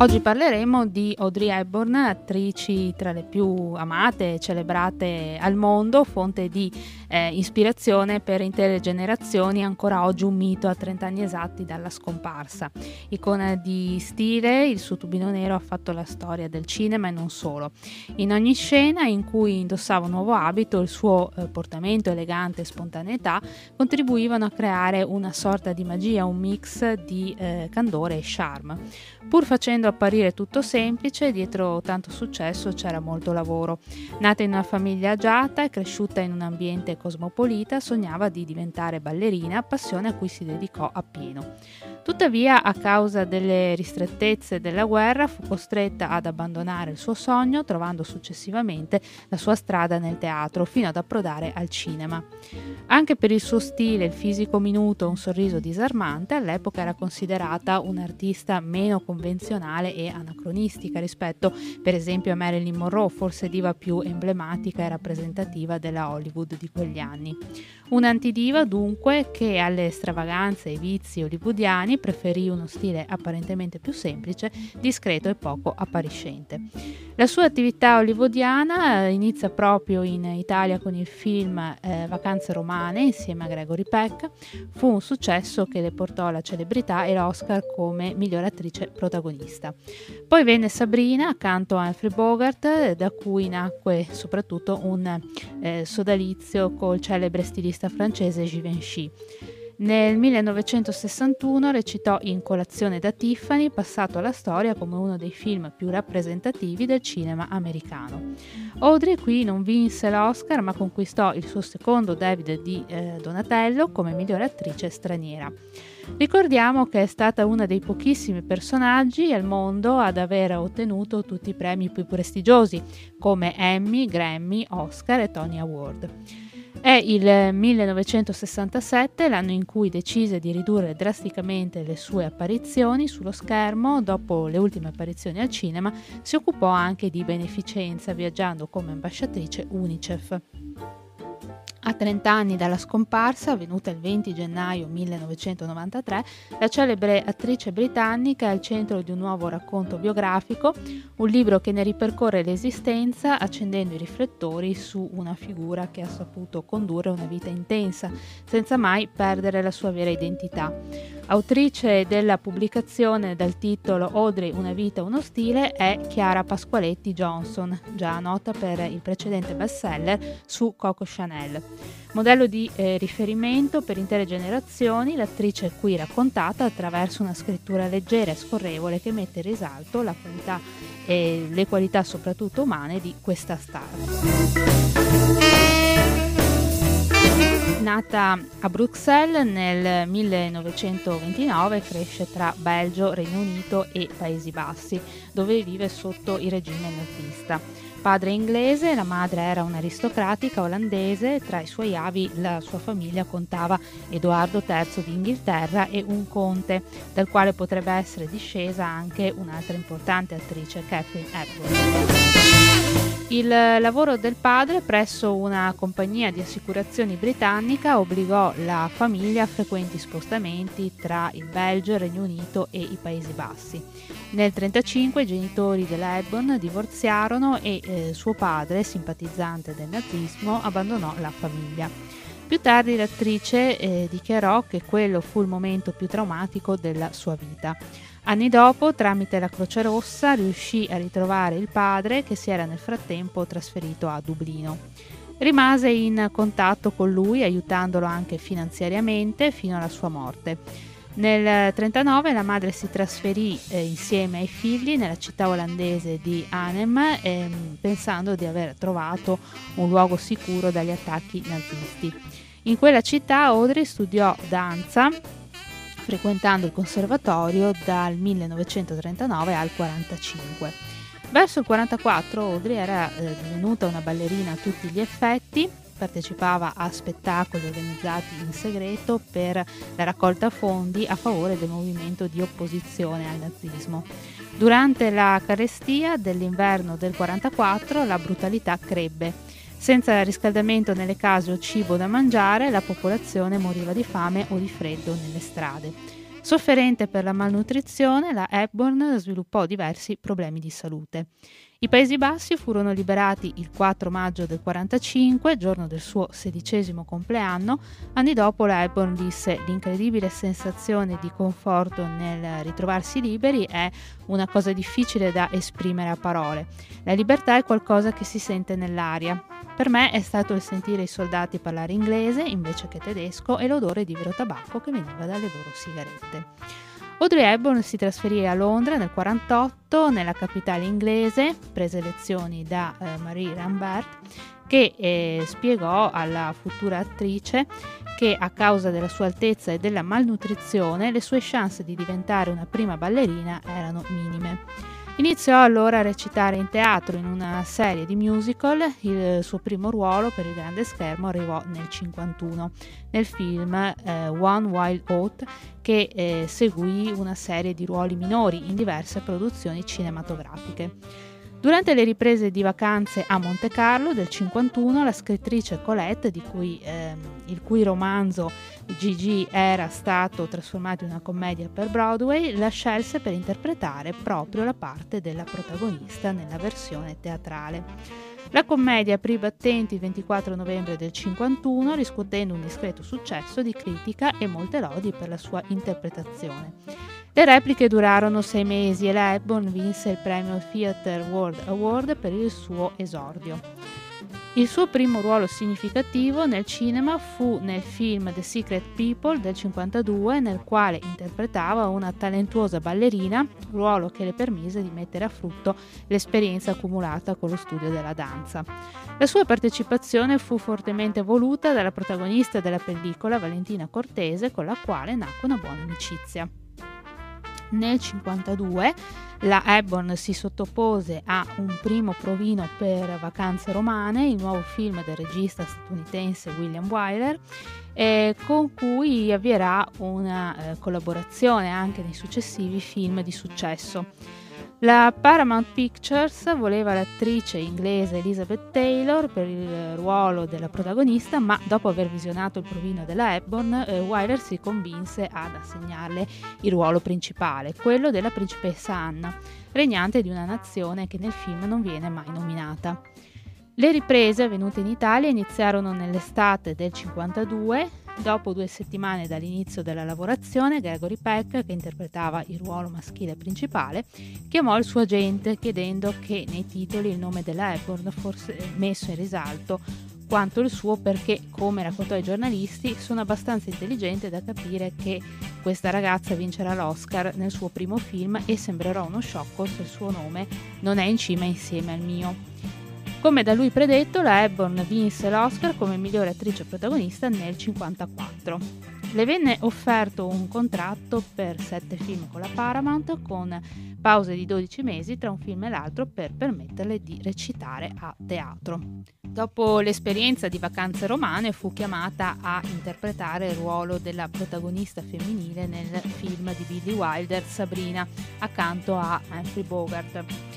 Oggi parleremo di Audrey Hepburn, attrici tra le più amate e celebrate al mondo, fonte di eh, ispirazione per intere generazioni, ancora oggi un mito a 30 anni esatti dalla scomparsa. Icona di stile, il suo tubino nero ha fatto la storia del cinema e non solo. In ogni scena in cui indossava un nuovo abito, il suo eh, portamento elegante e spontaneità contribuivano a creare una sorta di magia, un mix di eh, candore e charme. Pur facendo apparire tutto semplice, dietro tanto successo c'era molto lavoro. Nata in una famiglia agiata e cresciuta in un ambiente cosmopolita, sognava di diventare ballerina, passione a cui si dedicò appieno. Tuttavia, a causa delle ristrettezze della guerra, fu costretta ad abbandonare il suo sogno, trovando successivamente la sua strada nel teatro, fino ad approdare al cinema. Anche per il suo stile, il fisico minuto, un sorriso disarmante, all'epoca era considerata un'artista meno convenzionale e anacronistica rispetto, per esempio, a Marilyn Monroe, forse diva più emblematica e rappresentativa della Hollywood di quegli anni. Un'antidiva dunque che alle stravaganze e ai vizi hollywoodiani preferì uno stile apparentemente più semplice, discreto e poco appariscente. La sua attività hollywoodiana eh, inizia proprio in Italia con il film eh, Vacanze romane insieme a Gregory Peck. Fu un successo che le portò alla celebrità e l'Oscar come miglior attrice protagonista. Poi venne Sabrina accanto a Humphrey Bogart, da cui nacque soprattutto un eh, sodalizio col celebre stilista regista francese Givenchy. Nel 1961 recitò in Colazione da Tiffany, passato alla storia come uno dei film più rappresentativi del cinema americano. Audrey qui non vinse l'Oscar ma conquistò il suo secondo David di eh, Donatello come migliore attrice straniera. Ricordiamo che è stata una dei pochissimi personaggi al mondo ad aver ottenuto tutti i premi più prestigiosi come Emmy, Grammy, Oscar e Tony Award. È il 1967 l'anno in cui decise di ridurre drasticamente le sue apparizioni sullo schermo, dopo le ultime apparizioni al cinema si occupò anche di beneficenza viaggiando come ambasciatrice UNICEF. A 30 anni dalla scomparsa, avvenuta il 20 gennaio 1993, la celebre attrice britannica è al centro di un nuovo racconto biografico, un libro che ne ripercorre l'esistenza accendendo i riflettori su una figura che ha saputo condurre una vita intensa, senza mai perdere la sua vera identità. Autrice della pubblicazione dal titolo Audrey, una vita, uno stile è Chiara Pasqualetti Johnson, già nota per il precedente bestseller su Coco Chanel. Modello di eh, riferimento per intere generazioni, l'attrice è qui raccontata attraverso una scrittura leggera e scorrevole che mette in risalto la qualità e le qualità soprattutto umane di questa star. Nata a Bruxelles nel 1929, cresce tra Belgio, Regno Unito e Paesi Bassi, dove vive sotto il regime nazista. Padre inglese, la madre era un'aristocratica olandese, tra i suoi avi la sua famiglia contava Edoardo III d'Inghilterra e un conte, dal quale potrebbe essere discesa anche un'altra importante attrice, Catherine Hepburn. Il lavoro del padre presso una compagnia di assicurazioni britannica obbligò la famiglia a frequenti spostamenti tra il Belgio, il Regno Unito e i Paesi Bassi. Nel 1935 i genitori della Hepburn divorziarono e eh, suo padre, simpatizzante del nazismo, abbandonò la famiglia. Più tardi l'attrice eh, dichiarò che quello fu il momento più traumatico della sua vita. Anni dopo, tramite la Croce Rossa, riuscì a ritrovare il padre che si era nel frattempo trasferito a Dublino. Rimase in contatto con lui, aiutandolo anche finanziariamente fino alla sua morte. Nel 1939 la madre si trasferì eh, insieme ai figli nella città olandese di Arnhem, eh, pensando di aver trovato un luogo sicuro dagli attacchi nazisti. In quella città Audrey studiò danza frequentando il conservatorio dal 1939 al 1945. Verso il 1944 Audrey era eh, divenuta una ballerina a tutti gli effetti, partecipava a spettacoli organizzati in segreto per la raccolta fondi a favore del movimento di opposizione al nazismo. Durante la carestia dell'inverno del 1944 la brutalità crebbe senza riscaldamento nelle case o cibo da mangiare, la popolazione moriva di fame o di freddo nelle strade. Sofferente per la malnutrizione, la Hepburn sviluppò diversi problemi di salute. I Paesi Bassi furono liberati il 4 maggio del 45, giorno del suo sedicesimo compleanno. Anni dopo la Hepburn disse l'incredibile sensazione di conforto nel ritrovarsi liberi è una cosa difficile da esprimere a parole. La libertà è qualcosa che si sente nell'aria. Per me è stato il sentire i soldati parlare inglese invece che tedesco e l'odore di vero tabacco che veniva dalle loro sigarette. Audrey Hepburn si trasferì a Londra nel 1948, nella capitale inglese, prese lezioni da eh, Marie Rambert, che eh, spiegò alla futura attrice che a causa della sua altezza e della malnutrizione le sue chance di diventare una prima ballerina erano minime. Iniziò allora a recitare in teatro in una serie di musical, il suo primo ruolo per il grande schermo arrivò nel 1951 nel film eh, One Wild Oat che eh, seguì una serie di ruoli minori in diverse produzioni cinematografiche. Durante le riprese di vacanze a Monte Carlo del 51, la scrittrice Colette, cui, eh, il cui romanzo Gigi era stato trasformato in una commedia per Broadway, la scelse per interpretare proprio la parte della protagonista nella versione teatrale. La commedia aprì battenti il 24 novembre del 51, riscuotendo un discreto successo di critica e molte lodi per la sua interpretazione. Le repliche durarono sei mesi e la Hepburn vinse il premio Theatre World Award per il suo esordio. Il suo primo ruolo significativo nel cinema fu nel film The Secret People del 1952, nel quale interpretava una talentuosa ballerina, ruolo che le permise di mettere a frutto l'esperienza accumulata con lo studio della danza. La sua partecipazione fu fortemente voluta dalla protagonista della pellicola Valentina Cortese, con la quale nacque una buona amicizia. Nel 1952 la Hepburn si sottopose a un primo provino per Vacanze Romane, il nuovo film del regista statunitense William Wyler, eh, con cui avvierà una eh, collaborazione anche nei successivi film di successo. La Paramount Pictures voleva l'attrice inglese Elizabeth Taylor per il ruolo della protagonista, ma dopo aver visionato il provino della Hepburn, eh, Wyler si convinse ad assegnarle il ruolo principale, quello della principessa Anna, regnante di una nazione che nel film non viene mai nominata. Le riprese avvenute in Italia iniziarono nell'estate del 52 Dopo due settimane dall'inizio della lavorazione, Gregory Peck, che interpretava il ruolo maschile principale, chiamò il suo agente chiedendo che nei titoli il nome della Hepburn fosse messo in risalto quanto il suo perché, come raccontò ai giornalisti, sono abbastanza intelligente da capire che questa ragazza vincerà l'Oscar nel suo primo film e sembrerò uno sciocco se il suo nome non è in cima insieme al mio. Come da lui predetto, la Hepburn vinse l'Oscar come migliore attrice protagonista nel 1954. Le venne offerto un contratto per sette film con la Paramount con pause di 12 mesi tra un film e l'altro per permetterle di recitare a teatro. Dopo l'esperienza di vacanze romane fu chiamata a interpretare il ruolo della protagonista femminile nel film di Billy Wilder Sabrina accanto a Humphrey Bogart.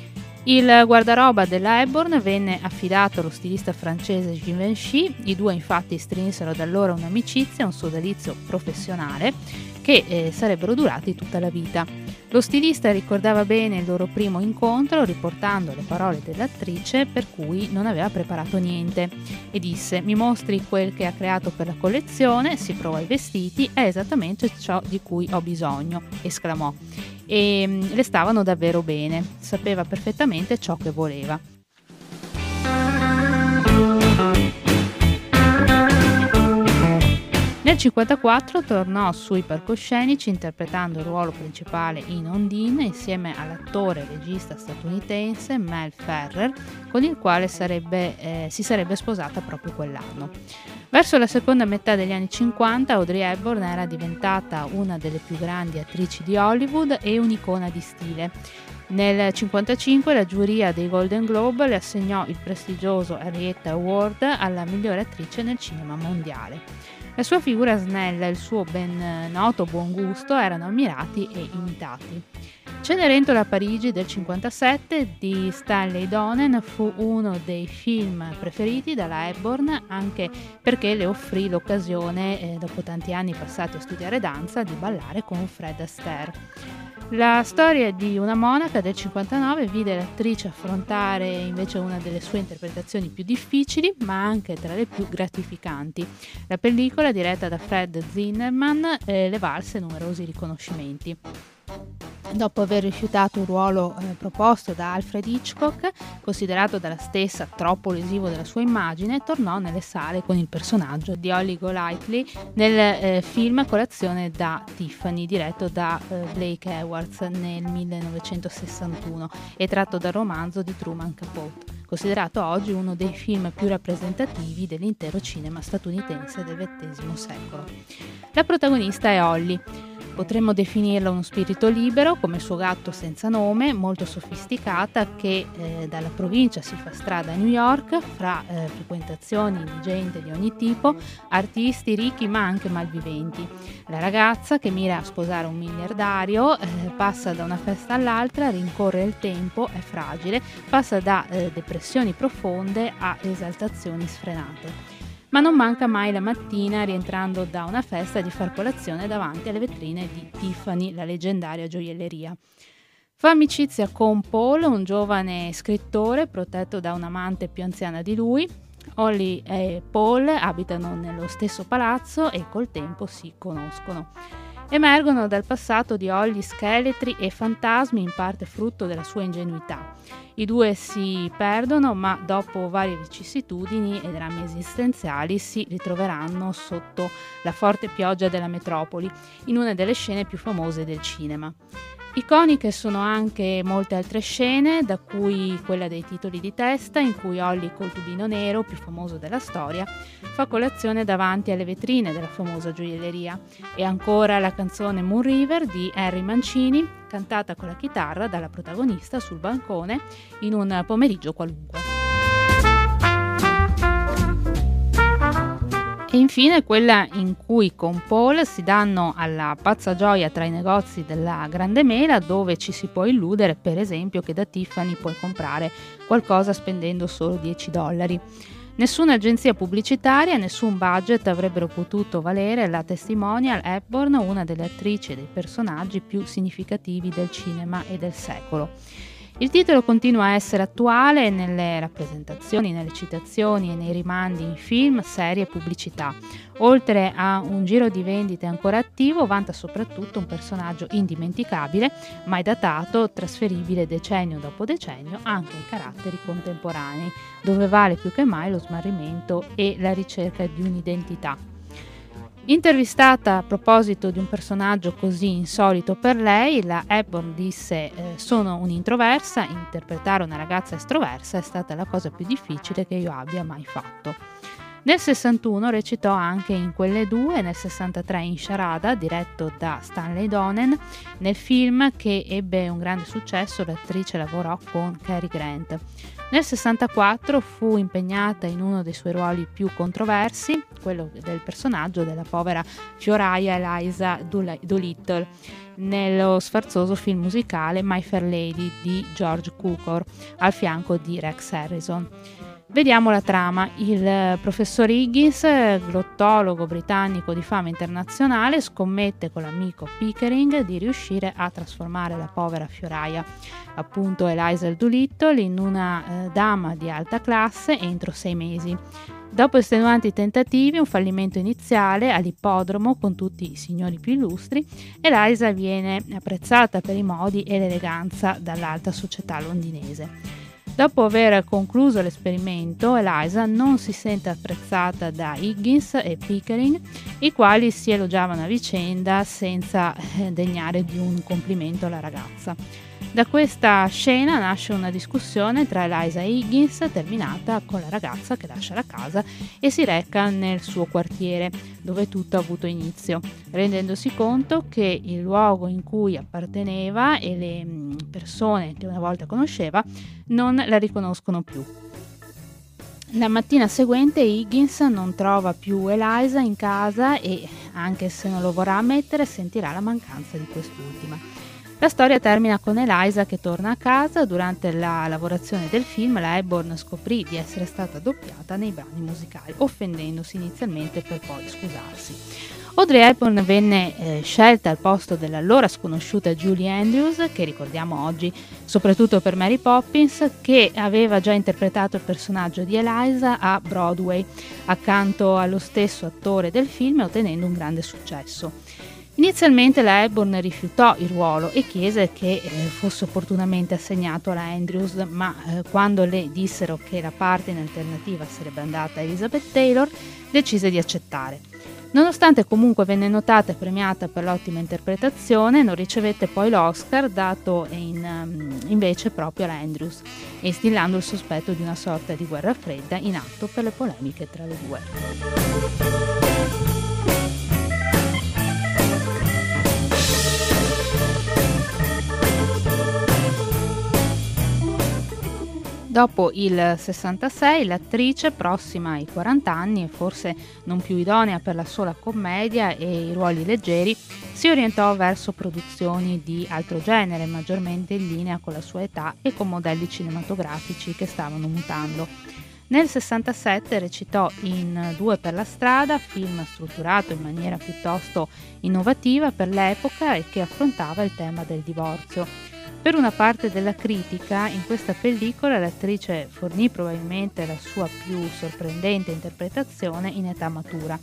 Il guardaroba della Hepburn venne affidato allo stilista francese Givenchy, i due infatti strinsero da allora un'amicizia un sodalizio professionale che eh, sarebbero durati tutta la vita. Lo stilista ricordava bene il loro primo incontro riportando le parole dell'attrice per cui non aveva preparato niente e disse mi mostri quel che ha creato per la collezione, si provò i vestiti, è esattamente ciò di cui ho bisogno, esclamò e mm, le stavano davvero bene, sapeva perfettamente ciò che voleva. Nel 1954 tornò sui palcoscenici interpretando il ruolo principale in Ondine insieme all'attore e regista statunitense Mel Ferrer, con il quale sarebbe, eh, si sarebbe sposata proprio quell'anno. Verso la seconda metà degli anni 50 Audrey Hepburn era diventata una delle più grandi attrici di Hollywood e un'icona di stile. Nel 1955 la giuria dei Golden Globe le assegnò il prestigioso Henrietta Award alla migliore attrice nel cinema mondiale. La sua figura snella e il suo ben noto buon gusto erano ammirati e imitati. Cenerentola a Parigi del 57 di Stanley Donen fu uno dei film preferiti dalla Hepburn anche perché le offrì l'occasione, eh, dopo tanti anni passati a studiare danza, di ballare con Fred Astaire. La storia di una monaca del 59 vide l'attrice affrontare invece una delle sue interpretazioni più difficili, ma anche tra le più gratificanti. La pellicola, diretta da Fred Zinnerman, eh, le valse numerosi riconoscimenti. Dopo aver rifiutato un ruolo eh, proposto da Alfred Hitchcock, considerato dalla stessa troppo lesivo della sua immagine, tornò nelle sale con il personaggio di Holly Golightly nel eh, film Colazione da Tiffany, diretto da eh, Blake Edwards nel 1961 e tratto dal romanzo di Truman Capote considerato oggi uno dei film più rappresentativi dell'intero cinema statunitense del XX secolo. La protagonista è Holly, Potremmo definirla uno spirito libero, come il suo gatto senza nome, molto sofisticata, che eh, dalla provincia si fa strada a New York, fra eh, frequentazioni di gente di ogni tipo, artisti ricchi ma anche malviventi. La ragazza, che mira a sposare un miliardario, eh, passa da una festa all'altra, rincorre il tempo, è fragile, passa da eh, depressioni profonde a esaltazioni sfrenate ma non manca mai la mattina, rientrando da una festa, di far colazione davanti alle vetrine di Tiffany, la leggendaria gioielleria. Fa amicizia con Paul, un giovane scrittore protetto da un'amante più anziana di lui. Holly e Paul abitano nello stesso palazzo e col tempo si conoscono. Emergono dal passato di Holly scheletri e fantasmi in parte frutto della sua ingenuità. I due si perdono, ma dopo varie vicissitudini e drammi esistenziali si ritroveranno sotto la forte pioggia della metropoli, in una delle scene più famose del cinema. Iconiche sono anche molte altre scene, da cui quella dei titoli di testa, in cui Holly col tubino nero, più famoso della storia, fa colazione davanti alle vetrine della famosa gioielleria, e ancora la canzone Moon River di Henry Mancini, cantata con la chitarra dalla protagonista sul balcone in un pomeriggio qualunque. E infine quella in cui con Paul si danno alla pazza gioia tra i negozi della Grande Mela dove ci si può illudere per esempio che da Tiffany puoi comprare qualcosa spendendo solo 10 dollari. Nessuna agenzia pubblicitaria, nessun budget avrebbero potuto valere la testimonial Hepburn, una delle attrici e dei personaggi più significativi del cinema e del secolo. Il titolo continua a essere attuale nelle rappresentazioni, nelle citazioni e nei rimandi in film, serie e pubblicità. Oltre a un giro di vendite ancora attivo, vanta soprattutto un personaggio indimenticabile, mai datato, trasferibile decennio dopo decennio anche ai caratteri contemporanei, dove vale più che mai lo smarrimento e la ricerca di un'identità. Intervistata a proposito di un personaggio così insolito per lei, la Hepburn disse eh, sono un'introversa, interpretare una ragazza estroversa è stata la cosa più difficile che io abbia mai fatto. Nel 61 recitò anche in Quelle due, nel 63 in Sharada, diretto da Stanley Donen. Nel film che ebbe un grande successo, l'attrice lavorò con Cary Grant. Nel 64 fu impegnata in uno dei suoi ruoli più controversi, quello del personaggio della povera fioraia Eliza Doolittle, nello sfarzoso film musicale My Fair Lady di George Cukor, al fianco di Rex Harrison. Vediamo la trama. Il professor Higgins, glottologo britannico di fama internazionale, scommette con l'amico Pickering di riuscire a trasformare la povera fioraia, appunto Eliza Doolittle, in una eh, dama di alta classe entro sei mesi. Dopo estenuanti tentativi, un fallimento iniziale all'ippodromo con tutti i signori più illustri, Eliza viene apprezzata per i modi e l'eleganza dall'alta società londinese. Dopo aver concluso l'esperimento, Eliza non si sente apprezzata da Higgins e Pickering, i quali si elogiavano a vicenda senza eh, degnare di un complimento alla ragazza. Da questa scena nasce una discussione tra Eliza e Higgins, terminata con la ragazza che lascia la casa e si reca nel suo quartiere, dove tutto ha avuto inizio, rendendosi conto che il luogo in cui apparteneva e le mm, persone che una volta conosceva non la riconoscono più. La mattina seguente Higgins non trova più Eliza in casa e, anche se non lo vorrà ammettere, sentirà la mancanza di quest'ultima. La storia termina con Eliza che torna a casa. Durante la lavorazione del film, la Hepburn scoprì di essere stata doppiata nei brani musicali, offendendosi inizialmente per poi scusarsi. Audrey Hepburn venne eh, scelta al posto dell'allora sconosciuta Julie Andrews, che ricordiamo oggi soprattutto per Mary Poppins, che aveva già interpretato il personaggio di Eliza a Broadway, accanto allo stesso attore del film, ottenendo un grande successo. Inizialmente la Hepburn rifiutò il ruolo e chiese che eh, fosse opportunamente assegnato alla Andrews, ma eh, quando le dissero che la parte in alternativa sarebbe andata a Elizabeth Taylor, decise di accettare. Nonostante comunque venne notata e premiata per l'ottima interpretazione, non ricevette poi l'Oscar dato in, um, invece proprio alla Andrews, instillando il sospetto di una sorta di guerra fredda in atto per le polemiche tra le due. Dopo il 66 l'attrice, prossima ai 40 anni e forse non più idonea per la sola commedia e i ruoli leggeri, si orientò verso produzioni di altro genere, maggiormente in linea con la sua età e con modelli cinematografici che stavano mutando. Nel 67 recitò in Due per la strada, film strutturato in maniera piuttosto innovativa per l'epoca e che affrontava il tema del divorzio. Per una parte della critica, in questa pellicola l'attrice fornì probabilmente la sua più sorprendente interpretazione in età matura.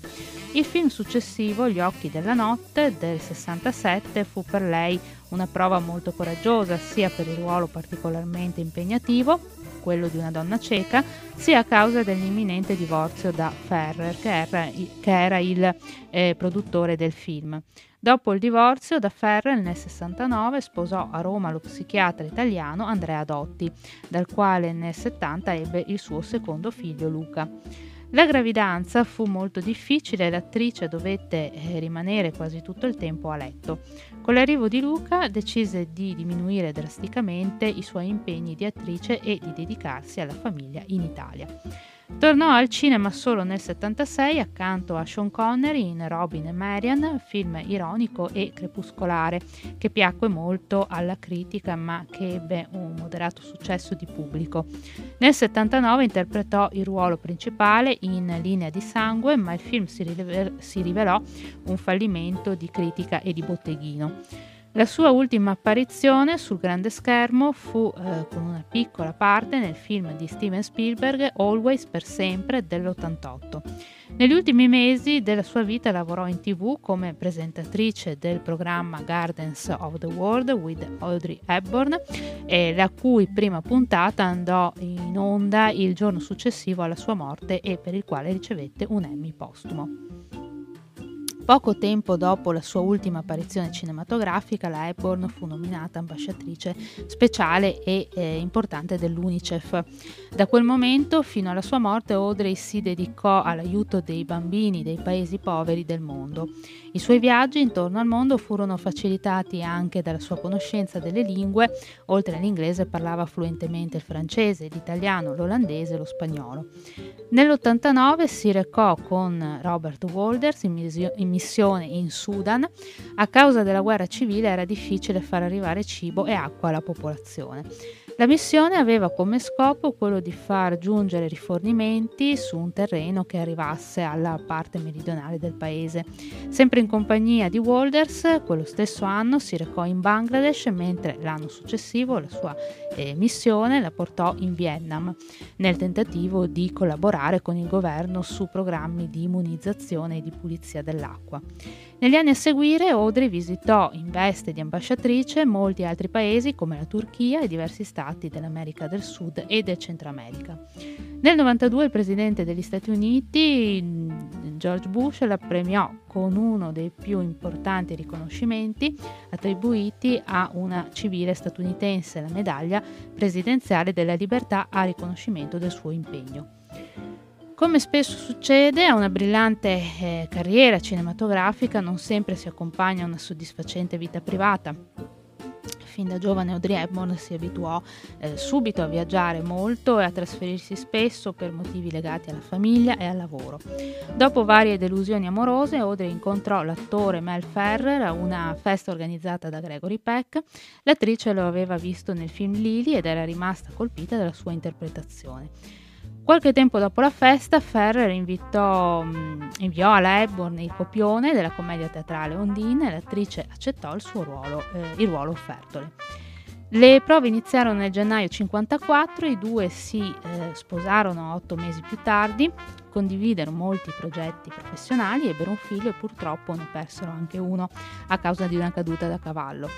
Il film successivo, Gli occhi della notte, del 67, fu per lei una prova molto coraggiosa, sia per il ruolo particolarmente impegnativo, quello di una donna cieca, sia a causa dell'imminente divorzio da Ferrer, che era, che era il eh, produttore del film. Dopo il divorzio, da Ferrell nel 69 sposò a Roma lo psichiatra italiano Andrea Dotti, dal quale nel 70 ebbe il suo secondo figlio Luca. La gravidanza fu molto difficile e l'attrice dovette eh, rimanere quasi tutto il tempo a letto. Con l'arrivo di Luca decise di diminuire drasticamente i suoi impegni di attrice e di dedicarsi alla famiglia in Italia. Tornò al cinema solo nel 76 accanto a Sean Connery in Robin e Marian, film ironico e crepuscolare che piacque molto alla critica ma che ebbe un moderato successo di pubblico. Nel 79 interpretò il ruolo principale in Linea di sangue ma il film si, rivelò un fallimento di critica e di botteghino. La sua ultima apparizione sul grande schermo fu eh, con una piccola parte nel film di Steven Spielberg Always per sempre dell'88. Negli ultimi mesi della sua vita lavorò in tv come presentatrice del programma Gardens of the World with Audrey Hepburn, eh, la cui prima puntata andò in onda il giorno successivo alla sua morte e per il quale ricevette un Emmy postumo. Poco tempo dopo la sua ultima apparizione cinematografica, la Hepburn fu nominata ambasciatrice speciale e eh, importante dell'UNICEF. Da quel momento fino alla sua morte Audrey si dedicò all'aiuto dei bambini dei paesi poveri del mondo. I suoi viaggi intorno al mondo furono facilitati anche dalla sua conoscenza delle lingue, oltre all'inglese parlava fluentemente il francese, l'italiano, l'olandese e lo spagnolo. Nell'89 si recò con Robert Walders in, missione in Sudan. A causa della guerra civile era difficile far arrivare cibo e acqua alla popolazione. La missione aveva come scopo quello di far giungere rifornimenti su un terreno che arrivasse alla parte meridionale del paese. Sempre in compagnia di Walders, quello stesso anno si recò in Bangladesh, mentre l'anno successivo la sua eh, missione la portò in Vietnam, nel tentativo di collaborare con il governo su programmi di immunizzazione e di pulizia dell'acqua. Negli anni a seguire Audrey visitò in veste di ambasciatrice molti altri paesi come la Turchia e diversi stati dell'America del Sud e del Centro America. Nel 92 il presidente degli Stati Uniti, George Bush, la premiò con uno dei più importanti riconoscimenti attribuiti a una civile statunitense, la medaglia presidenziale della libertà a riconoscimento del suo impegno. Come spesso succede, a una brillante eh, carriera cinematografica non sempre si accompagna una soddisfacente vita privata. Fin da giovane Audrey Hepburn si abituò eh, subito a viaggiare molto e a trasferirsi spesso per motivi legati alla famiglia e al lavoro. Dopo varie delusioni amorose, Audrey incontrò l'attore Mel Ferrer a una festa organizzata da Gregory Peck. L'attrice lo aveva visto nel film Lily ed era rimasta colpita dalla sua interpretazione. Qualche tempo dopo la festa, Ferrer invitò, mh, inviò alla Hepburn il copione della commedia teatrale Ondine e l'attrice accettò il suo ruolo, eh, il ruolo offertole. Le prove iniziarono nel gennaio 1954, i due si eh, sposarono otto mesi più tardi, condividero molti progetti professionali, ebbero un figlio e purtroppo ne persero anche uno a causa di una caduta da cavallo.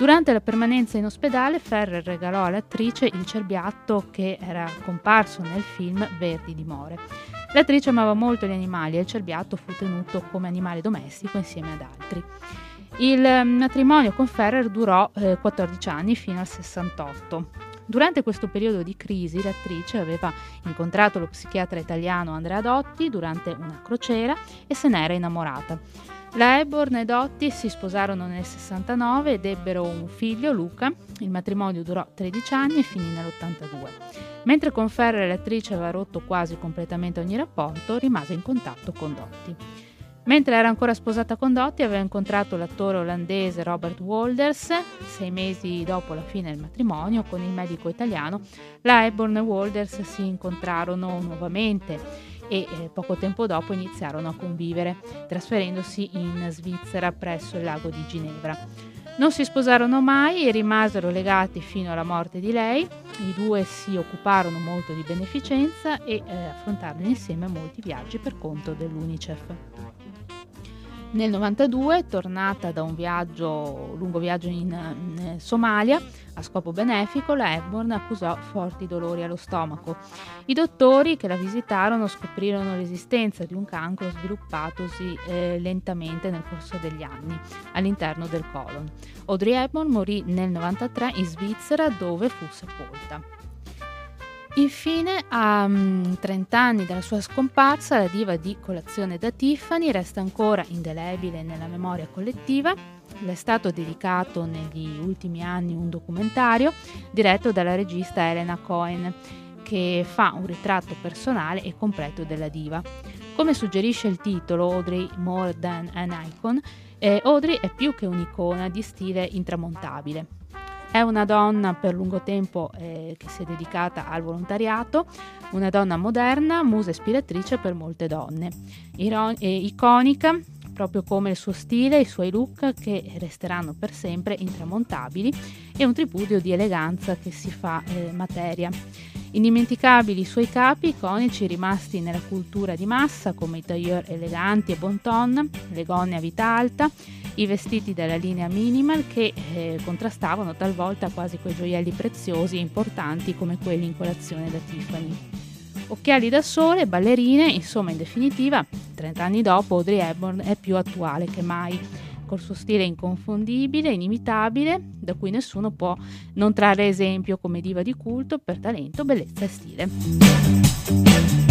Durante la permanenza in ospedale, Ferrer regalò all'attrice il cerbiatto che era comparso nel film Verdi di More. L'attrice amava molto gli animali e il cerbiatto fu tenuto come animale domestico insieme ad altri. Il mm, matrimonio con Ferrer durò eh, 14 anni fino al 68. Durante questo periodo di crisi l'attrice aveva incontrato lo psichiatra italiano Andrea Dotti durante una crociera e se n'era innamorata. La Hepburn e Dotti si sposarono nel 69 ed ebbero un figlio, Luca. Il matrimonio durò 13 anni e finì nell'82. Mentre con Ferrer l'attrice aveva rotto quasi completamente ogni rapporto, rimase in contatto con Dotti. Mentre era ancora sposata con Dotti aveva incontrato l'attore olandese Robert Walders. Sei mesi dopo la fine del matrimonio con il medico italiano, la Hepburn e Walders si incontrarono nuovamente e eh, poco tempo dopo iniziarono a convivere, trasferendosi in Svizzera presso il lago di Ginevra. Non si sposarono mai e rimasero legati fino alla morte di lei. I due si occuparono molto di beneficenza e eh, affrontarono insieme molti viaggi per conto dell'UNICEF. Nel 92, tornata da un viaggio, lungo viaggio in, in, Somalia a scopo benefico, la Hepburn accusò forti dolori allo stomaco. I dottori che la visitarono scoprirono l'esistenza di un cancro sviluppatosi eh, lentamente nel corso degli anni all'interno del colon. Audrey Hepburn morì nel 93 in Svizzera dove fu sepolta. Infine, a 30 mm, anni dalla sua scomparsa, la diva di colazione da Tiffany resta ancora indelebile nella memoria collettiva. Le è stato dedicato negli ultimi anni un documentario diretto dalla regista Elena Cohen che fa un ritratto personale e completo della diva. Come suggerisce il titolo Audrey More Than an Icon, eh, Audrey è più che un'icona di stile intramontabile. È una donna per lungo tempo eh, che si è dedicata al volontariato, una donna moderna, musa ispiratrice per molte donne. Iron- iconica, proprio come il suo stile e i suoi look che resteranno per sempre intramontabili e un tripudio di eleganza che si fa eh, materia. Indimenticabili i suoi capi iconici rimasti nella cultura di massa come i tailleur eleganti e bon ton, le gonne a vita alta, i vestiti della linea minimal che eh, contrastavano talvolta quasi quei gioielli preziosi e importanti come quelli in colazione da Tiffany. Occhiali da sole, ballerine, insomma in definitiva, 30 anni dopo Audrey Hepburn è più attuale che mai col suo stile inconfondibile, inimitabile, da cui nessuno può non trarre esempio come diva di culto per talento, bellezza e stile.